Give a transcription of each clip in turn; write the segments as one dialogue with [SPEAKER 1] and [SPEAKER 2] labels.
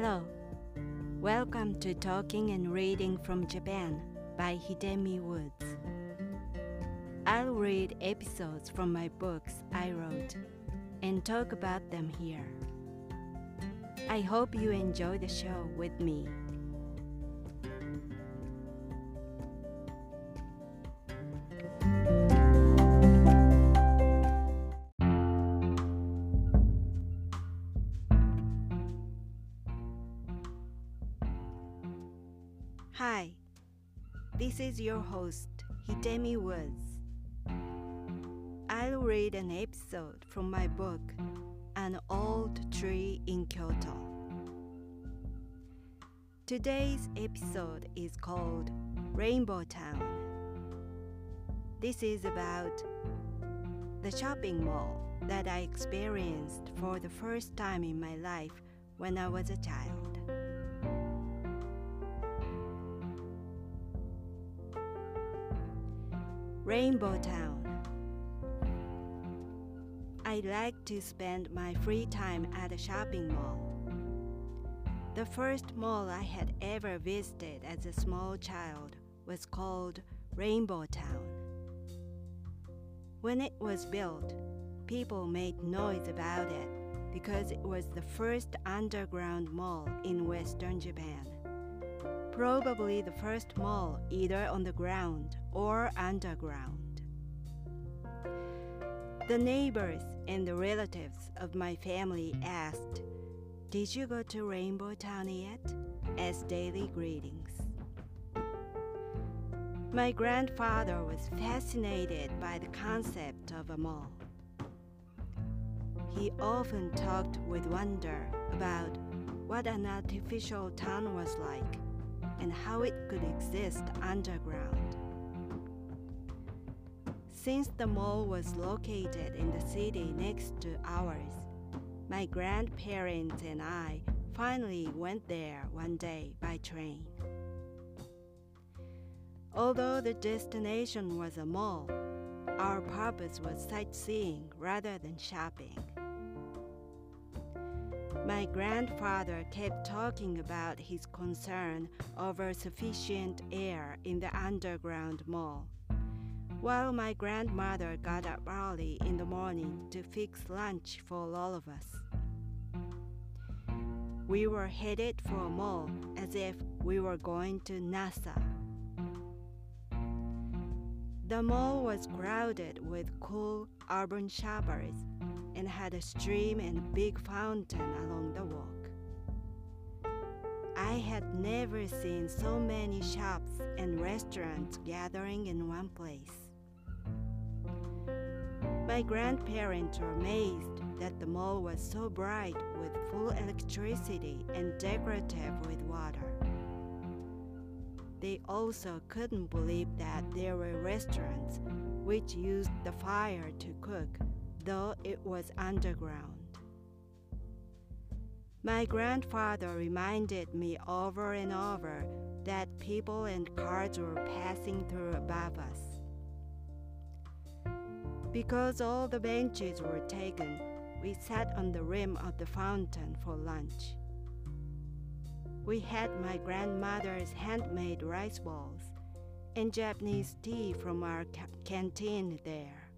[SPEAKER 1] Hello. Welcome to Talking and Reading from Japan by Hidemi Woods. I'll read episodes from my books I wrote and talk about them here. I hope you enjoy the show with me. Your host, Hidemi Woods. I'll read an episode from my book, An Old Tree in Kyoto. Today's episode is called Rainbow Town. This is about the shopping mall that I experienced for the first time in my life when I was a child. Rainbow Town. I like to spend my free time at a shopping mall. The first mall I had ever visited as a small child was called Rainbow Town. When it was built, people made noise about it because it was the first underground mall in Western Japan. Probably the first mall either on the ground or underground. The neighbors and the relatives of my family asked, Did you go to Rainbow Town yet? as daily greetings. My grandfather was fascinated by the concept of a mall. He often talked with wonder about what an artificial town was like and how it could exist underground. Since the mall was located in the city next to ours, my grandparents and I finally went there one day by train. Although the destination was a mall, our purpose was sightseeing rather than shopping. My grandfather kept talking about his concern over sufficient air in the underground mall, while my grandmother got up early in the morning to fix lunch for all of us. We were headed for a mall as if we were going to NASA. The mall was crowded with cool urban shoppers and had a stream and a big fountain along the walk. I had never seen so many shops and restaurants gathering in one place. My grandparents were amazed that the mall was so bright with full electricity and decorative with water. They also couldn't believe that there were restaurants which used the fire to cook, though it was underground. My grandfather reminded me over and over that people and cars were passing through above us. Because all the benches were taken, we sat on the rim of the fountain for lunch. We had my grandmother's handmade rice balls and Japanese tea from our ca- canteen there.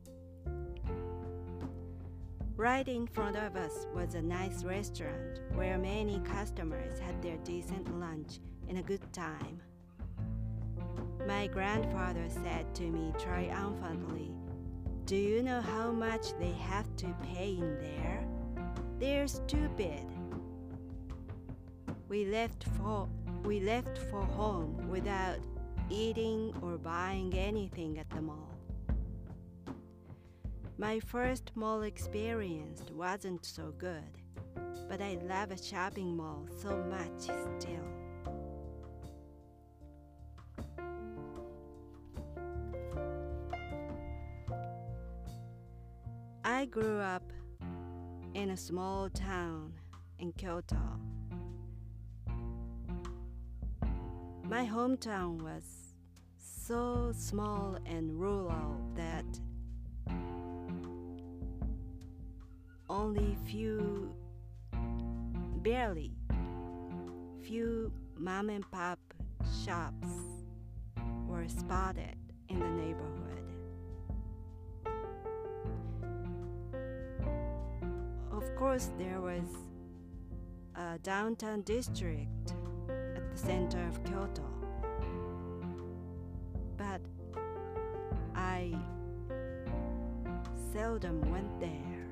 [SPEAKER 1] Right in front of us was a nice restaurant where many customers had their decent lunch and a good time. My grandfather said to me triumphantly, Do you know how much they have to pay in there? They're stupid. We left for we left for home without eating or buying anything at the mall. My first mall experience wasn't so good, but I love a shopping mall so much still. Grew up in a small town in Kyoto. My hometown was so small and rural that only few barely few mom and pop shops were spotted in the neighborhood. Course, there was a downtown district at the center of Kyoto. But I seldom went there.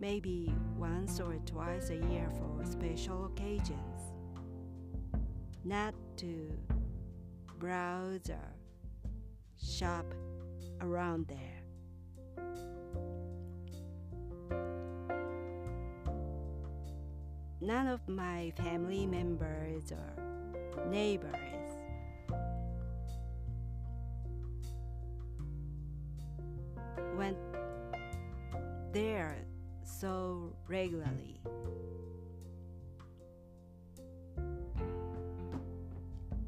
[SPEAKER 1] Maybe once or twice a year for special occasions. Not to browse or shop around there. None of my family members or neighbors went there so regularly.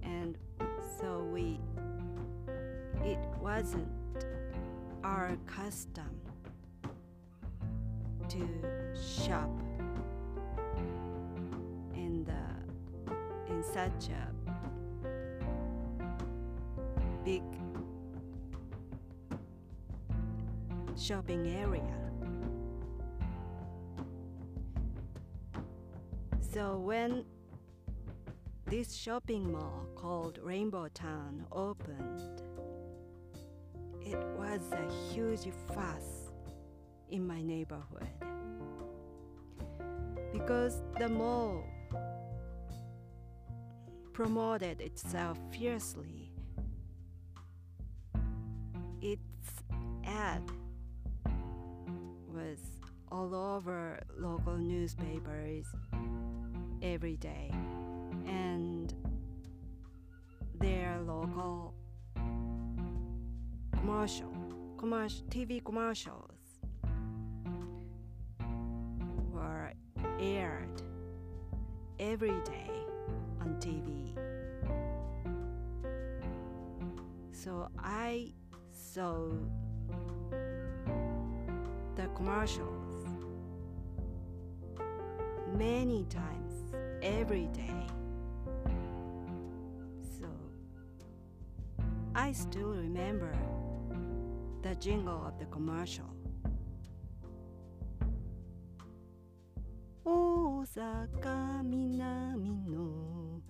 [SPEAKER 1] And so we, it wasn't our custom to shop such a big shopping area. So when this shopping mall called Rainbow Town opened, it was a huge fuss in my neighborhood because the mall promoted itself fiercely. Its ad was all over local newspapers every day and their local commercial, commercial TV commercials were aired every day on TV. So I saw the commercials many times every day. So I still remember the jingle of the commercial. Osaka Minami no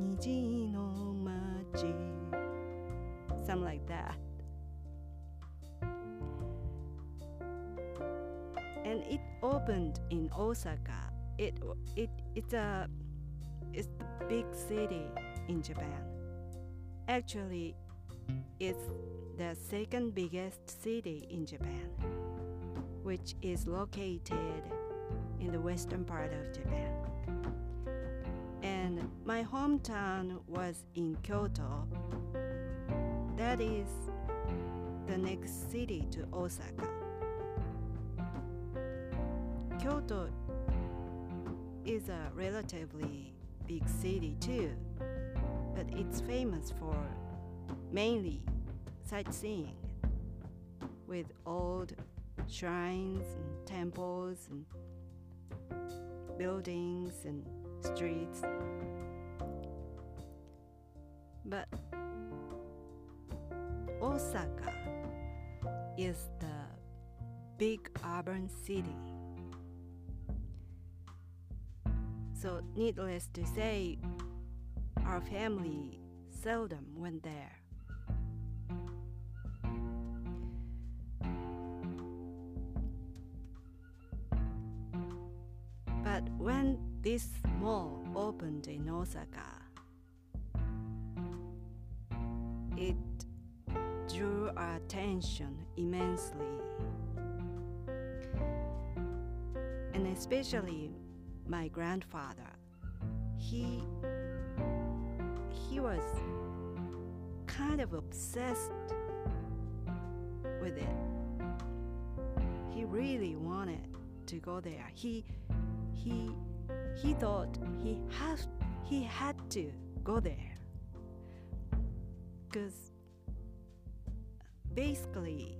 [SPEAKER 1] Niji no Machi Something like that. And it opened in Osaka. It it it's a it's the big city in Japan. Actually, it's the second biggest city in Japan, which is located in the western part of Japan. And my hometown was in Kyoto. That is the next city to Osaka. Kyoto is a relatively big city too, but it's famous for mainly sightseeing with old shrines and temples and buildings and streets. But Osaka is the big urban city. So, needless to say, our family seldom went there. But when this mall opened in Osaka, attention immensely. And especially my grandfather. He he was kind of obsessed with it. He really wanted to go there. He he he thought he has he had to go there because basically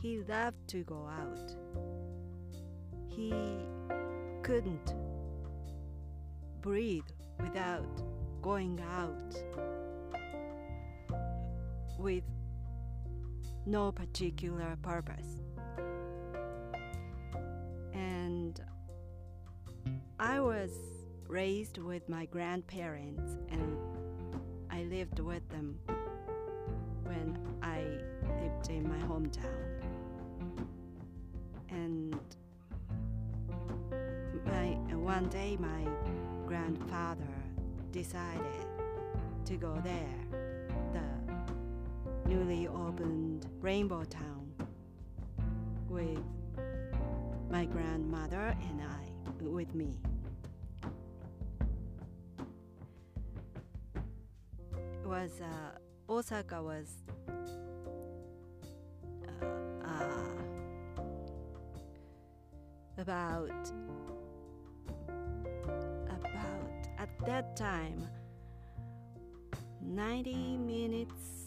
[SPEAKER 1] he loved to go out he couldn't breathe without going out with no particular purpose. And I was raised with my grandparents and I lived with them in my hometown. And my one day my grandfather decided to go there, the newly opened Rainbow Town, with my grandmother and I, with me. Was uh, Osaka was about about at that time 90 minutes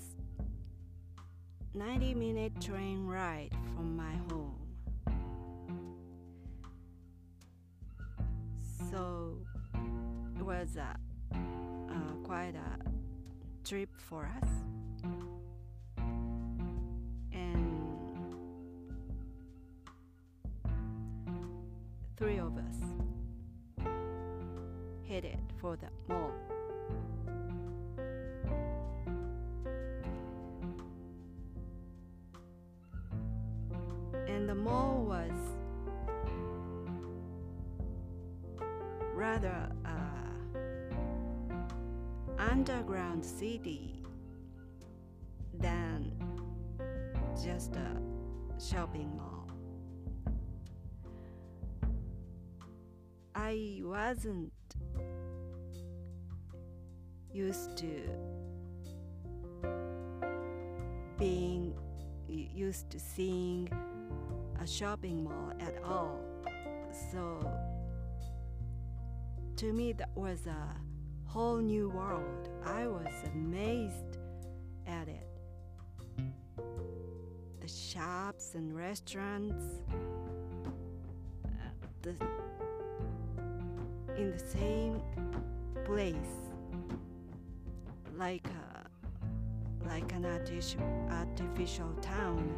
[SPEAKER 1] 90 minute train ride from my home. So it was a, uh, quite a trip for us us headed for the mall. And the mall was rather a underground city than just a shopping mall. I wasn't used to being used to seeing a shopping mall at all. So to me that was a whole new world. I was amazed at it. The shops and restaurants uh, the, in the same place like a, like an artificial, artificial town.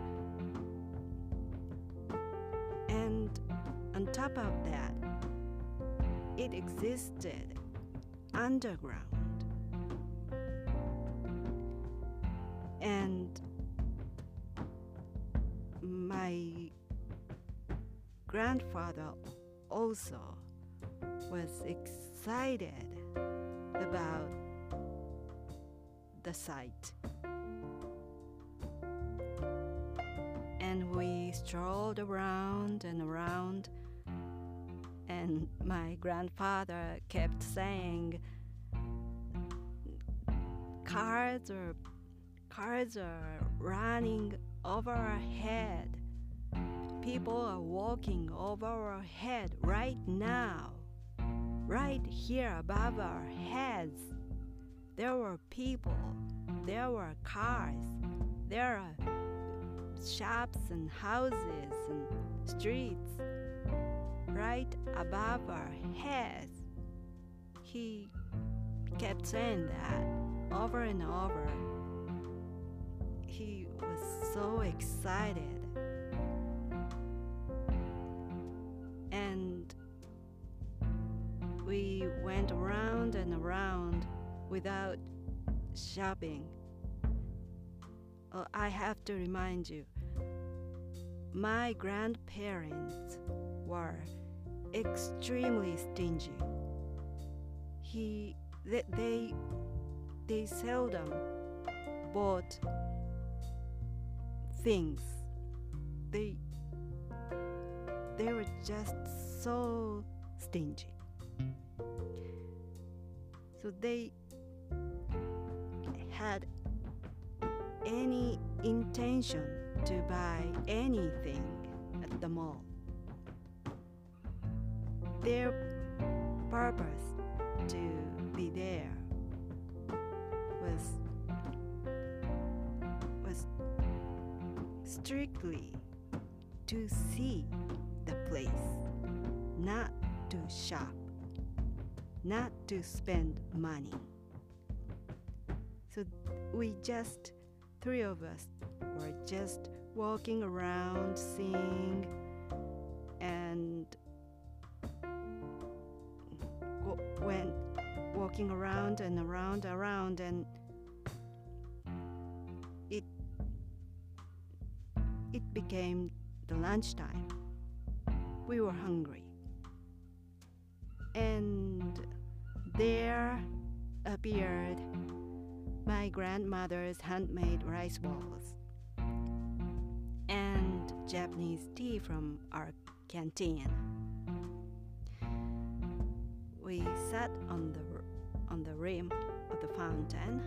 [SPEAKER 1] And on top of that, it existed underground. And my grandfather also was excited about the sight. And we strolled around and around, and my grandfather kept saying, Cars are, cars are running over our head. People are walking over our head right now, right here above our heads. There were people, there were cars, there are shops and houses and streets right above our heads. He kept saying that over and over. He was so excited. We went around and around without shopping. Oh, I have to remind you, my grandparents were extremely stingy. He, they, they, they seldom bought things. They, they were just so stingy. So they had any intention to buy anything at the mall. Their purpose to be there was was strictly to see the place, not to shop. Not to spend money. So we just, three of us, were just walking around, seeing, and went walking around and around, around, and it it became the lunchtime. We were hungry, and there appeared my grandmother's handmade rice balls and Japanese tea from our canteen. We sat on the on the rim of the fountain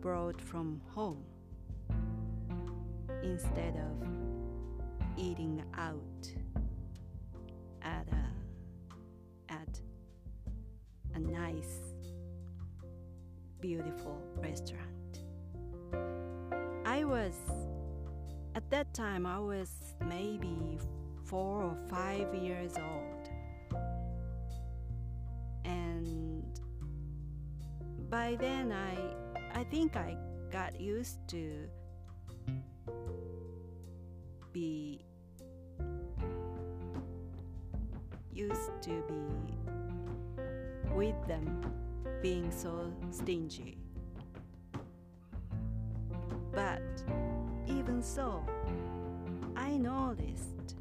[SPEAKER 1] brought from home instead of eating out at a at a nice beautiful restaurant. I was at that time i was maybe 4 or 5 years old. And by then i think i got used to be used to be with them being so stingy. But even so, I noticed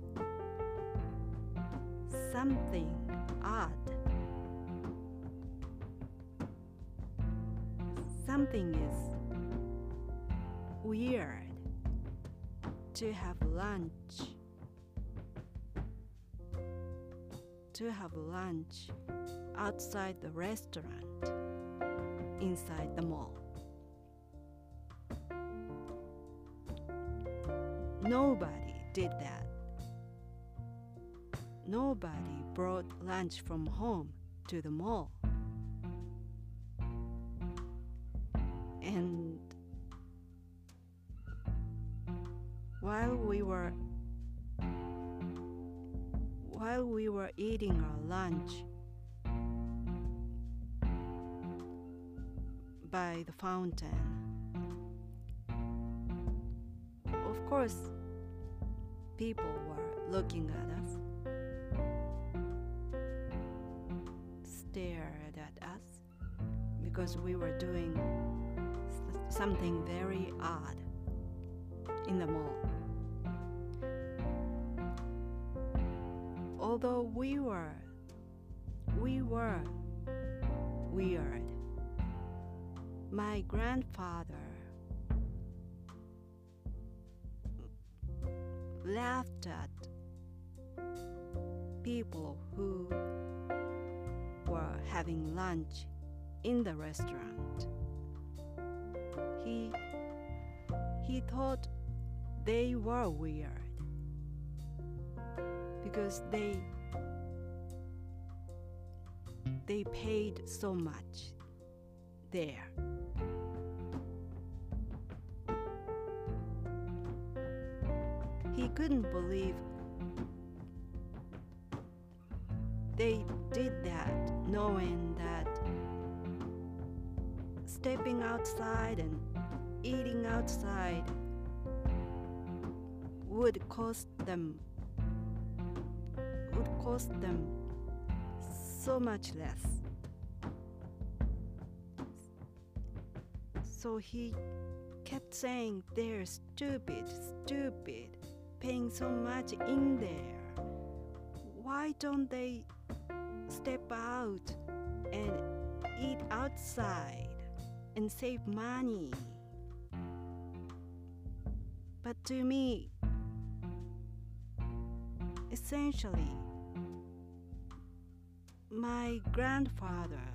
[SPEAKER 1] something odd. Something is weird to have lunch. To have lunch outside the restaurant, inside the mall. Nobody did that. Nobody brought lunch from home to the mall. And while we were while we were eating our lunch by the fountain of course people were looking at us stared at us because we were doing something very odd in the mall. Although we were we were weird. My grandfather laughed at people who were having lunch in the restaurant he he thought they were weird because they they paid so much there. He couldn't believe they did that knowing stepping outside and eating outside would cost them would cost them so much less. So he kept saying they're stupid, stupid, paying so much in there. Why don't they step out and eat outside and save money? But to me, essentially, my grandfather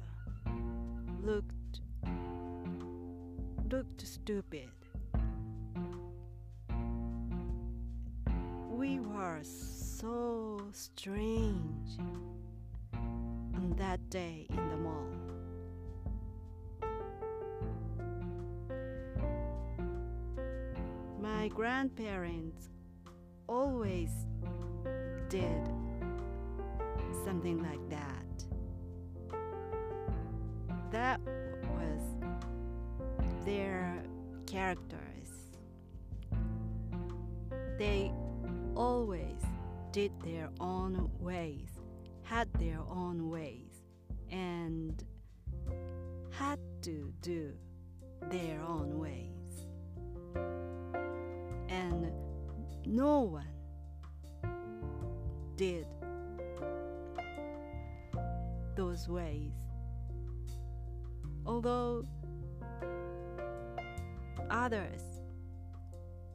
[SPEAKER 1] looked looked stupid. We were so strange on that day in the mall. My grandparents always did something like that. That was their characters. They always did their own ways, had their own ways, and had to do their own ways. No one did those ways. Although others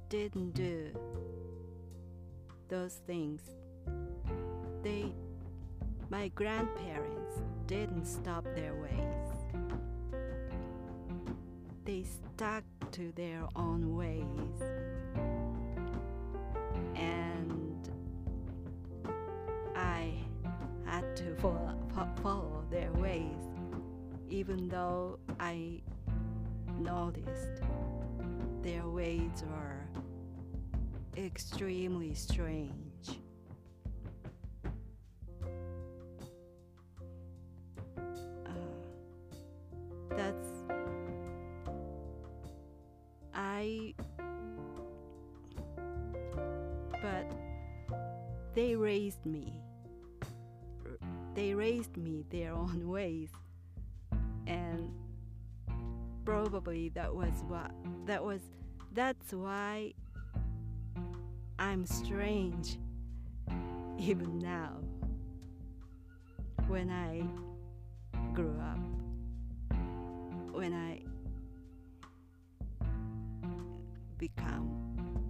[SPEAKER 1] didn't do those things, they, my grandparents, didn't stop their ways. They stuck to their own ways. Even though I noticed their ways were extremely strange. That was that's why I'm strange even now when I grew up when I become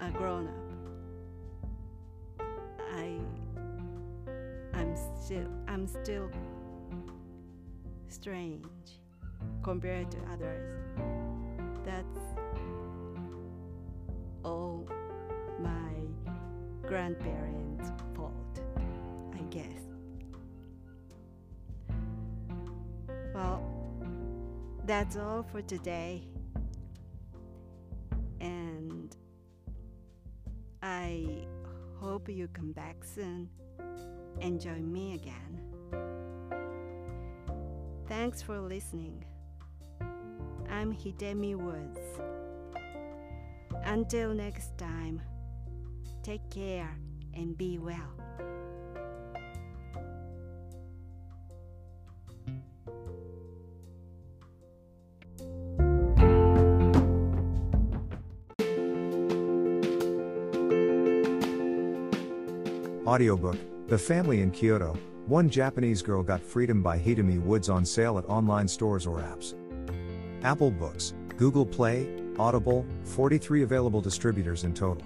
[SPEAKER 1] a grown up I I'm still I'm still strange compared to others. That's all my grandparents' fault, I guess. Well, that's all for today. And I hope you come back soon and join me again. Thanks for listening. I'm Hidemi Woods. Until next time, take care and be well.
[SPEAKER 2] Audiobook The Family in Kyoto One Japanese Girl Got Freedom by Hidemi Woods on sale at online stores or apps. Apple Books, Google Play, Audible, 43 available distributors in total.